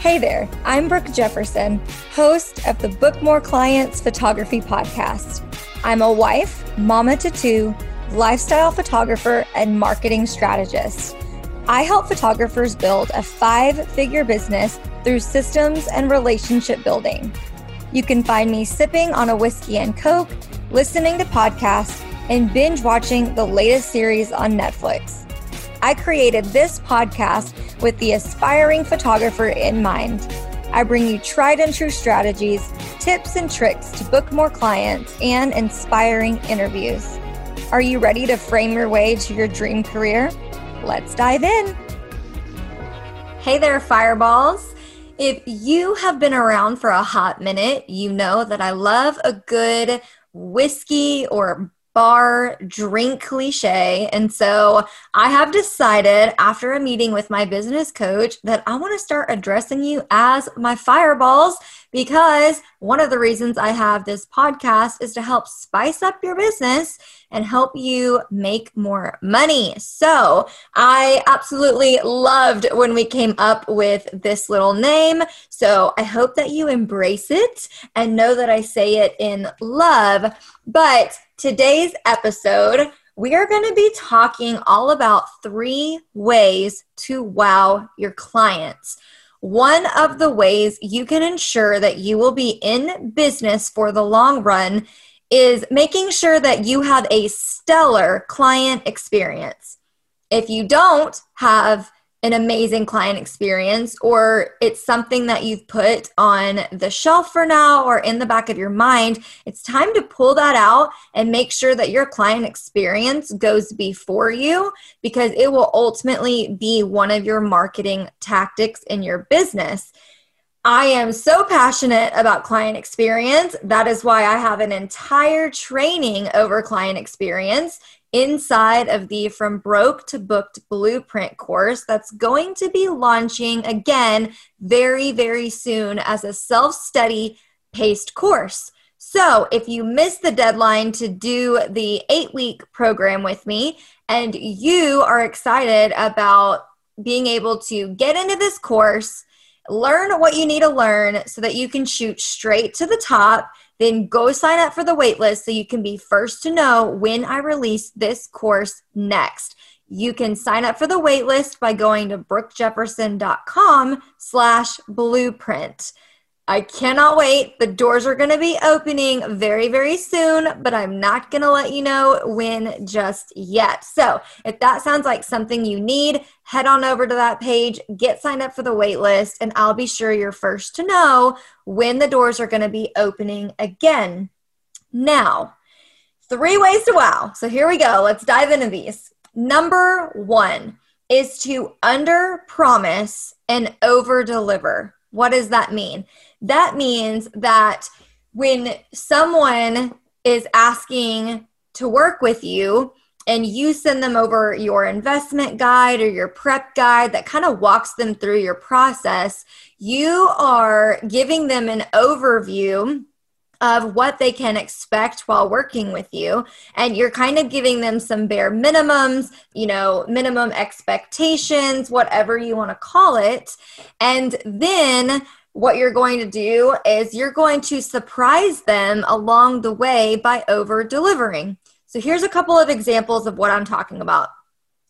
Hey there, I'm Brooke Jefferson, host of the Book More Clients Photography Podcast. I'm a wife, mama to two, lifestyle photographer, and marketing strategist. I help photographers build a five figure business through systems and relationship building. You can find me sipping on a whiskey and Coke, listening to podcasts, and binge watching the latest series on Netflix. I created this podcast with the aspiring photographer in mind. I bring you tried and true strategies, tips, and tricks to book more clients and inspiring interviews. Are you ready to frame your way to your dream career? Let's dive in. Hey there, fireballs. If you have been around for a hot minute, you know that I love a good whiskey or bar drink cliche. And so I have decided after a meeting with my business coach that I want to start addressing you as my fireballs because one of the reasons I have this podcast is to help spice up your business and help you make more money. So I absolutely loved when we came up with this little name. So I hope that you embrace it and know that I say it in love. But today's episode, we are going to be talking all about three ways to wow your clients. One of the ways you can ensure that you will be in business for the long run is making sure that you have a stellar client experience. If you don't have an amazing client experience or it's something that you've put on the shelf for now or in the back of your mind, it's time to pull that out and make sure that your client experience goes before you because it will ultimately be one of your marketing tactics in your business. I am so passionate about client experience. That is why I have an entire training over client experience inside of the From Broke to Booked Blueprint course that's going to be launching again very, very soon as a self study paced course. So, if you missed the deadline to do the eight week program with me and you are excited about being able to get into this course, learn what you need to learn so that you can shoot straight to the top then go sign up for the waitlist so you can be first to know when I release this course next. You can sign up for the waitlist by going to brookejefferson.com slash blueprint. I cannot wait. The doors are going to be opening very, very soon, but I'm not going to let you know when just yet. So, if that sounds like something you need, head on over to that page, get signed up for the wait list, and I'll be sure you're first to know when the doors are going to be opening again. Now, three ways to wow. So, here we go. Let's dive into these. Number one is to under promise and over deliver. What does that mean? That means that when someone is asking to work with you and you send them over your investment guide or your prep guide that kind of walks them through your process, you are giving them an overview of what they can expect while working with you. And you're kind of giving them some bare minimums, you know, minimum expectations, whatever you want to call it. And then what you're going to do is you're going to surprise them along the way by over delivering. So here's a couple of examples of what I'm talking about.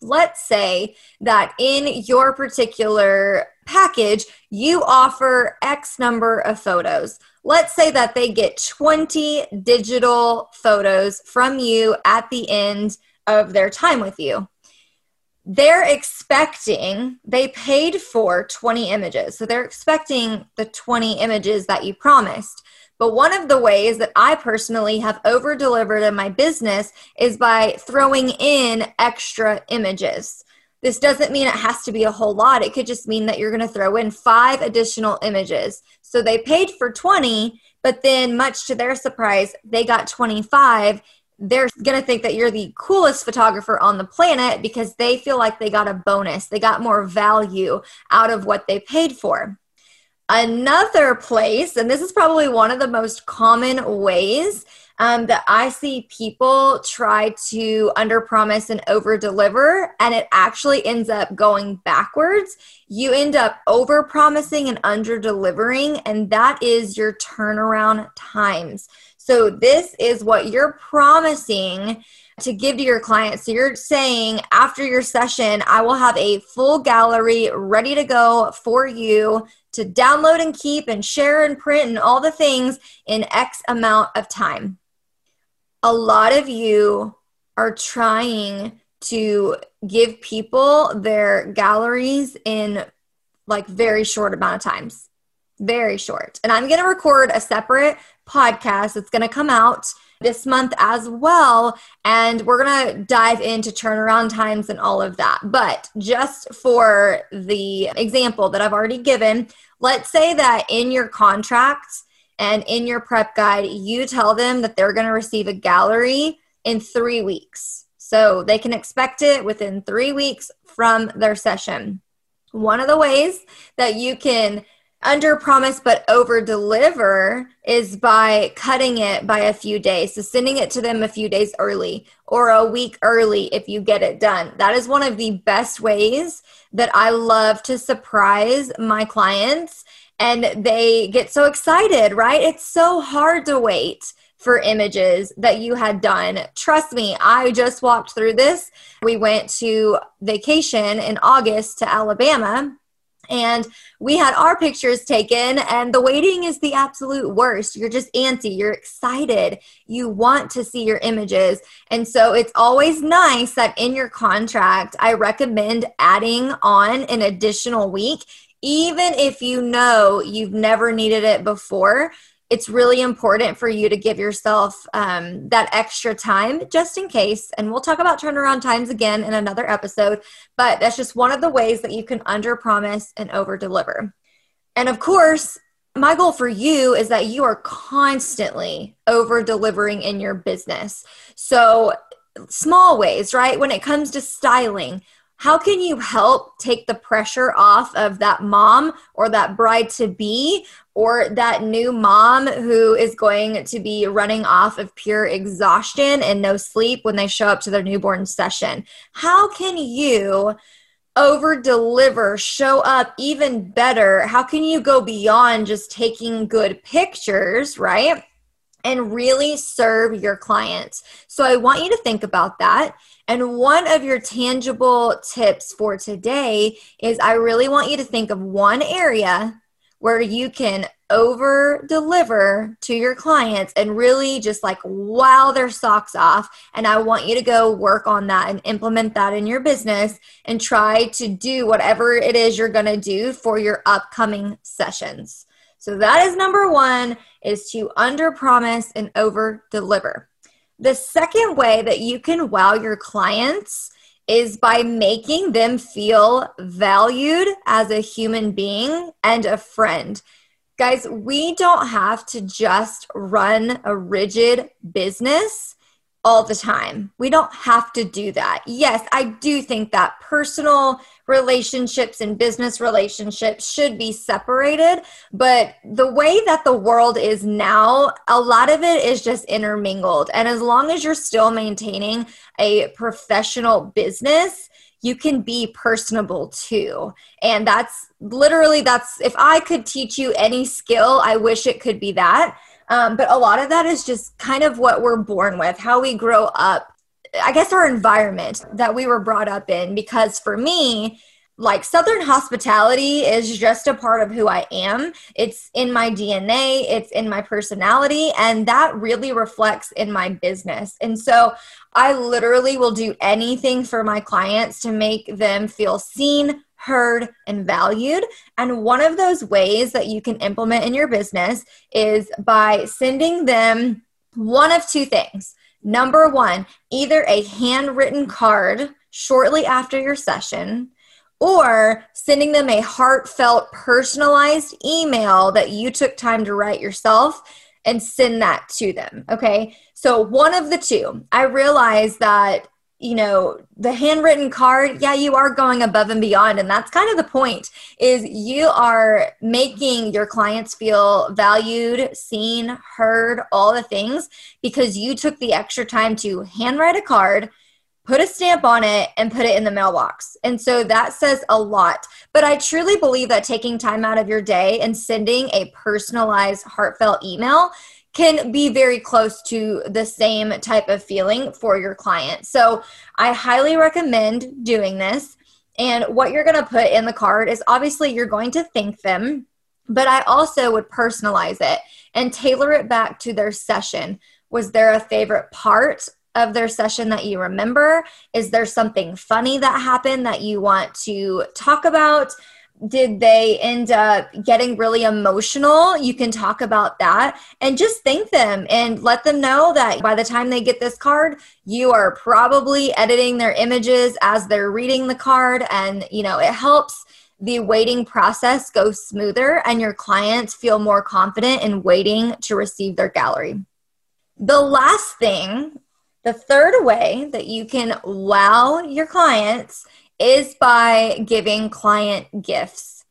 Let's say that in your particular package, you offer X number of photos. Let's say that they get 20 digital photos from you at the end of their time with you they're expecting they paid for 20 images. So they're expecting the 20 images that you promised. But one of the ways that i personally have over delivered in my business is by throwing in extra images. This doesn't mean it has to be a whole lot. It could just mean that you're going to throw in five additional images. So they paid for 20 but then much to their surprise they got 25 they're going to think that you're the coolest photographer on the planet because they feel like they got a bonus. They got more value out of what they paid for. Another place, and this is probably one of the most common ways um, that I see people try to under promise and over deliver, and it actually ends up going backwards. You end up over promising and under delivering, and that is your turnaround times. So, this is what you're promising to give to your clients. So you're saying after your session, I will have a full gallery ready to go for you to download and keep and share and print and all the things in X amount of time. A lot of you are trying to give people their galleries in like very short amount of times very short and i'm going to record a separate podcast that's going to come out this month as well. And we're going to dive into turnaround times and all of that. But just for the example that I've already given, let's say that in your contract and in your prep guide, you tell them that they're going to receive a gallery in three weeks. So they can expect it within three weeks from their session. One of the ways that you can under promise but over deliver is by cutting it by a few days. So sending it to them a few days early or a week early if you get it done. That is one of the best ways that I love to surprise my clients and they get so excited, right? It's so hard to wait for images that you had done. Trust me, I just walked through this. We went to vacation in August to Alabama and we had our pictures taken and the waiting is the absolute worst. You're just antsy you're excited. You want to see your images. And so it's always nice that in your contract i recommend adding on an additional week even if you know you've never needed it before it's really important for you to give yourself um, that extra time just in case. And we'll talk about turnaround times again in another episode, but that's just one of the ways that you can under promise and over deliver. And of course, my goal for you is that you are constantly over delivering in your business. So, small ways, right? When it comes to styling, how can you help take the pressure off of that mom or that bride to be or that new mom who is going to be running off of pure exhaustion and no sleep when they show up to their newborn session? How can you over deliver, show up even better? How can you go beyond just taking good pictures, right? And really serve your clients. So I want you to think about that. And one of your tangible tips for today is I really want you to think of one area where you can over deliver to your clients and really just like wow their socks off. And I want you to go work on that and implement that in your business and try to do whatever it is you're going to do for your upcoming sessions. So that is number one is to under promise and over deliver. The second way that you can wow your clients is by making them feel valued as a human being and a friend. Guys, we don't have to just run a rigid business all the time. We don't have to do that. Yes, I do think that personal relationships and business relationships should be separated, but the way that the world is now, a lot of it is just intermingled. And as long as you're still maintaining a professional business, you can be personable too. And that's literally that's if I could teach you any skill, I wish it could be that um, but a lot of that is just kind of what we're born with, how we grow up. I guess our environment that we were brought up in. Because for me, like Southern hospitality is just a part of who I am. It's in my DNA, it's in my personality, and that really reflects in my business. And so I literally will do anything for my clients to make them feel seen, heard, and valued. And one of those ways that you can implement in your business is by sending them one of two things. Number one, either a handwritten card shortly after your session, or sending them a heartfelt, personalized email that you took time to write yourself and send that to them. Okay. So, one of the two, I realize that you know the handwritten card yeah you are going above and beyond and that's kind of the point is you are making your clients feel valued seen heard all the things because you took the extra time to handwrite a card put a stamp on it and put it in the mailbox. And so that says a lot. But I truly believe that taking time out of your day and sending a personalized, heartfelt email can be very close to the same type of feeling for your client. So I highly recommend doing this. And what you're going to put in the card is obviously you're going to thank them, but I also would personalize it and tailor it back to their session. Was there a favorite part of their session that you remember? Is there something funny that happened that you want to talk about? Did they end up getting really emotional? You can talk about that and just thank them and let them know that by the time they get this card, you are probably editing their images as they're reading the card. And, you know, it helps the waiting process go smoother and your clients feel more confident in waiting to receive their gallery. The last thing, the third way that you can wow your clients is by giving client gifts.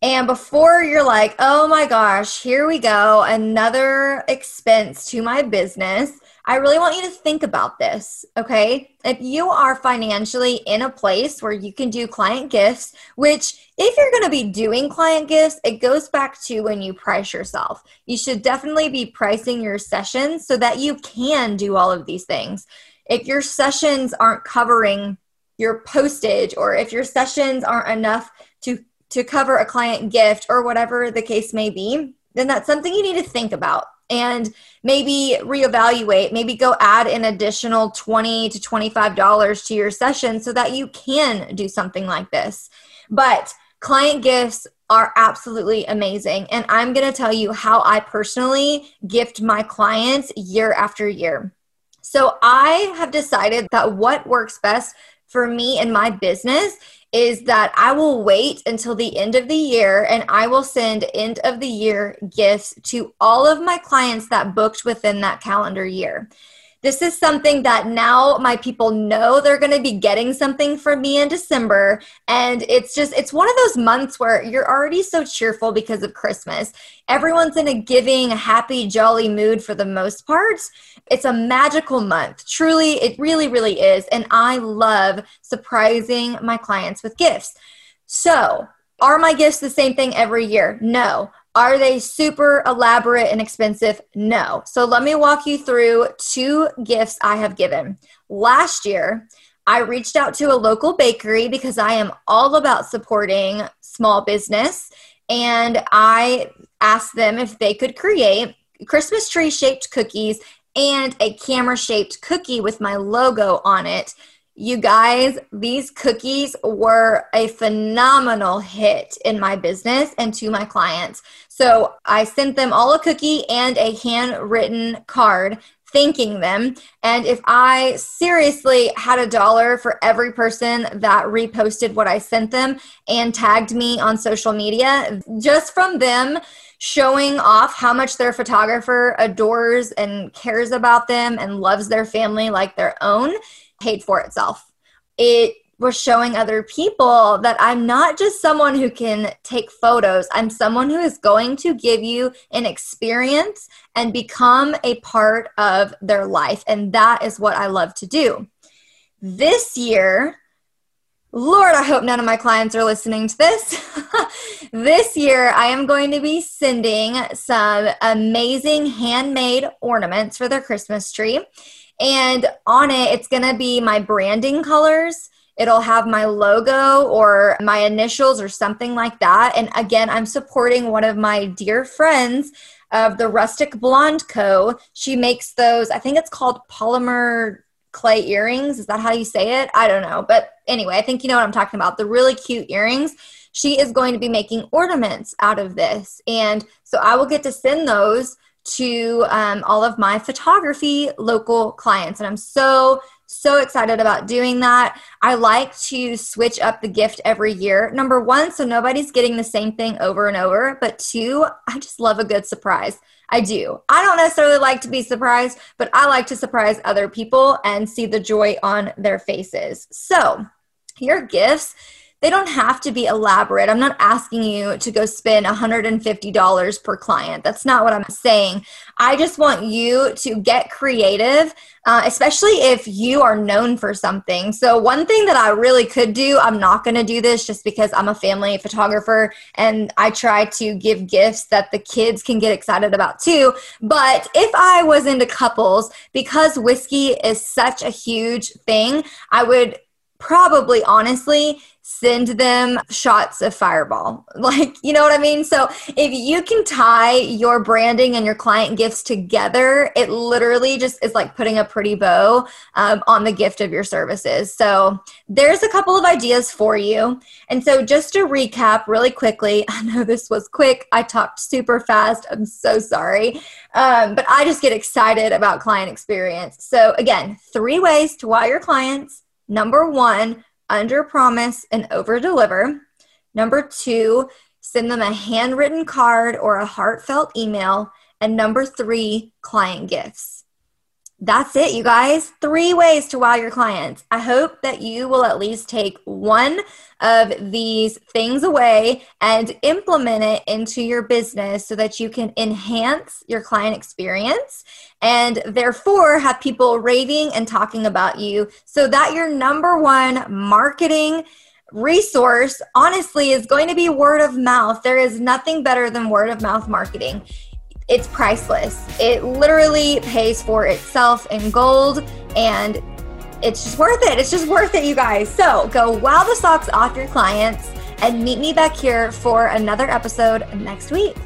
And before you're like, oh my gosh, here we go, another expense to my business, I really want you to think about this, okay? If you are financially in a place where you can do client gifts, which if you're going to be doing client gifts, it goes back to when you price yourself. You should definitely be pricing your sessions so that you can do all of these things. If your sessions aren't covering your postage or if your sessions aren't enough to to cover a client gift or whatever the case may be then that's something you need to think about and maybe reevaluate maybe go add an additional 20 to 25 dollars to your session so that you can do something like this. But client gifts are absolutely amazing and i'm going to tell you how i personally gift my clients year after year. So i have decided that what works best for me and my business is that I will wait until the end of the year and I will send end of the year gifts to all of my clients that booked within that calendar year this is something that now my people know they're going to be getting something from me in December. And it's just, it's one of those months where you're already so cheerful because of Christmas. Everyone's in a giving, happy, jolly mood for the most part. It's a magical month. Truly, it really, really is. And I love surprising my clients with gifts. So, are my gifts the same thing every year? No. Are they super elaborate and expensive? No. So let me walk you through two gifts I have given. Last year, I reached out to a local bakery because I am all about supporting small business. And I asked them if they could create Christmas tree shaped cookies and a camera shaped cookie with my logo on it you guys, these cookies were a phenomenal hit in my business and to my clients. So I sent them all a cookie and a handwritten card thanking them. And if I seriously had a dollar for every person that reposted what I sent them and tagged me on social media, just from them showing off how much their photographer adores and cares about them and loves their family like their own, paid for itself. It was showing other people that I'm not just someone who can take photos. I'm someone who is going to give you an experience and become a part of their life. And that is what I love to do. This year, Lord, I hope none of my clients are listening to this. this year, I am going to be sending some amazing handmade ornaments for their Christmas tree. And on it, it's going to be my branding colors. It'll have my logo or my initials or something like that. And again, I'm supporting one of my dear friends of the Rustic Blonde Co. She makes those, I think it's called polymer clay earrings. Is that how you say it? I don't know. But anyway, I think you know what I'm talking about. The really cute earrings. She is going to be making ornaments out of this. And so I will get to send those to um, all of my photography local clients. And I'm so, so excited about doing that. I like to switch up the gift every year. Number one, so nobody's getting the same thing over and over. But two, I just love a good surprise. I do. I don't necessarily like to be surprised, but I like to surprise other people and see the joy on their faces. So, your gifts they don't have to be elaborate. I'm not asking you to go spend $150 per client. That's not what I'm saying. I just want you to get creative, uh, especially if you are known for something. So, one thing that I really could do, I'm not going to do this just because I'm a family photographer and I try to give gifts that the kids can get excited about too. But if I was into couples, because whiskey is such a huge thing, I would probably honestly send them shots of fireball. Like you know what i mean? So if you can tie your branding and your client gifts together it literally just is like putting a pretty bow um, on the gift of your services. So there's a couple of ideas for you. And so just to recap really quickly i know this was quick. I talked super fast. I'm so sorry. Um, but i just get excited about client experience. So again three ways to wow your clients Number one, under promise and over deliver. Number two, send them a handwritten card or a heartfelt email. And number three, client gifts. That's it, you guys. Three ways to wow your clients. I hope that you will at least take one of these things away and implement it into your business so that you can enhance your client experience and therefore have people raving and talking about you so that your number one marketing resource honestly is going to be word of mouth. There is nothing better than word of mouth marketing it's priceless. It literally pays for itself in gold and it's just worth it. It's just worth it, you guys. So go wow the socks off your clients and meet me back here for another episode next week.